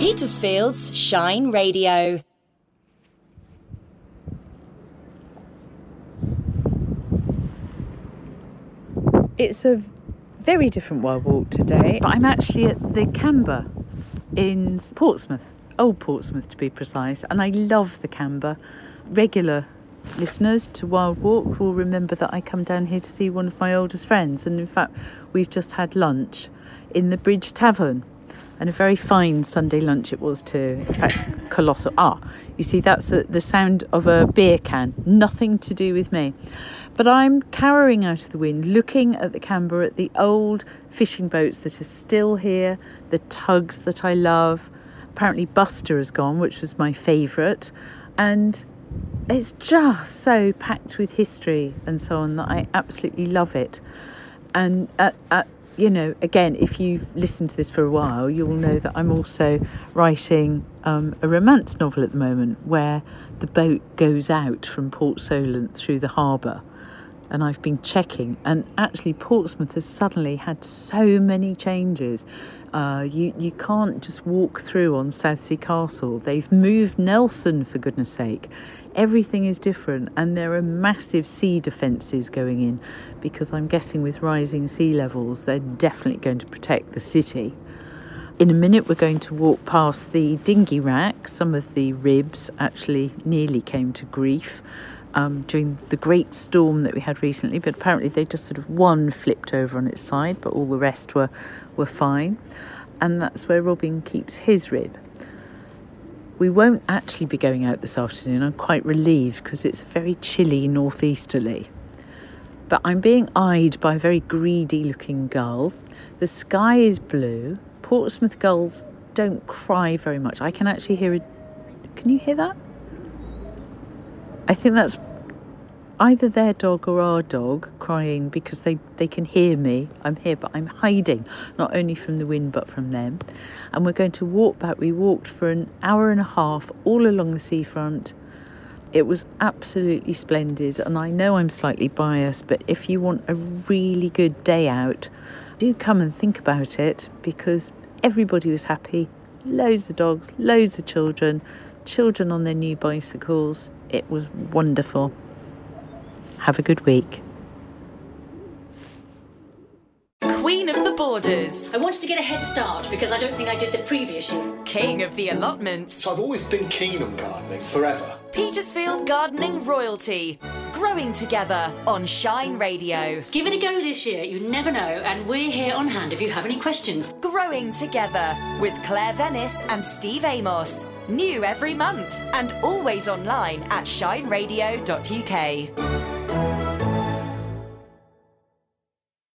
Petersfield's Shine Radio. It's a very different wild walk today, but I'm actually at the Camber in Portsmouth, Old Portsmouth to be precise, and I love the Camber. Regular listeners to Wild Walk will remember that I come down here to see one of my oldest friends, and in fact, we've just had lunch in the Bridge Tavern. And a very fine Sunday lunch it was too. In fact, colossal. Ah, you see, that's the, the sound of a beer can. Nothing to do with me. But I'm cowering out of the wind, looking at the Camber, at the old fishing boats that are still here, the tugs that I love. Apparently, Buster has gone, which was my favourite. And it's just so packed with history and so on that I absolutely love it. And at, at you know, again, if you've listened to this for a while, you'll know that I'm also writing um, a romance novel at the moment where the boat goes out from Port Solent through the harbour. And I've been checking, and actually, Portsmouth has suddenly had so many changes. Uh, you you can't just walk through on Southsea Castle. They've moved Nelson for goodness sake. Everything is different, and there are massive sea defences going in because I'm guessing with rising sea levels, they're definitely going to protect the city. In a minute, we're going to walk past the dinghy rack. Some of the ribs actually nearly came to grief um, during the great storm that we had recently, but apparently they just sort of one flipped over on its side, but all the rest were, were fine. And that's where Robin keeps his rib. We won't actually be going out this afternoon. I'm quite relieved because it's very chilly northeasterly. But I'm being eyed by a very greedy looking gull. The sky is blue. Portsmouth gulls don't cry very much. I can actually hear a. Can you hear that? I think that's either their dog or our dog crying because they, they can hear me. I'm here, but I'm hiding, not only from the wind, but from them. And we're going to walk back. We walked for an hour and a half all along the seafront. It was absolutely splendid. And I know I'm slightly biased, but if you want a really good day out, do come and think about it because everybody was happy. Loads of dogs, loads of children, children on their new bicycles. It was wonderful. Have a good week. Queen of the Borders. I wanted to get a head start because I don't think I did the previous year. King of the Allotments. So I've always been keen on gardening, forever. Petersfield Gardening Royalty. Growing together on Shine Radio. Give it a go this year, you never know, and we're here on hand if you have any questions. Growing Together with Claire Venice and Steve Amos. New every month and always online at shineradio.uk.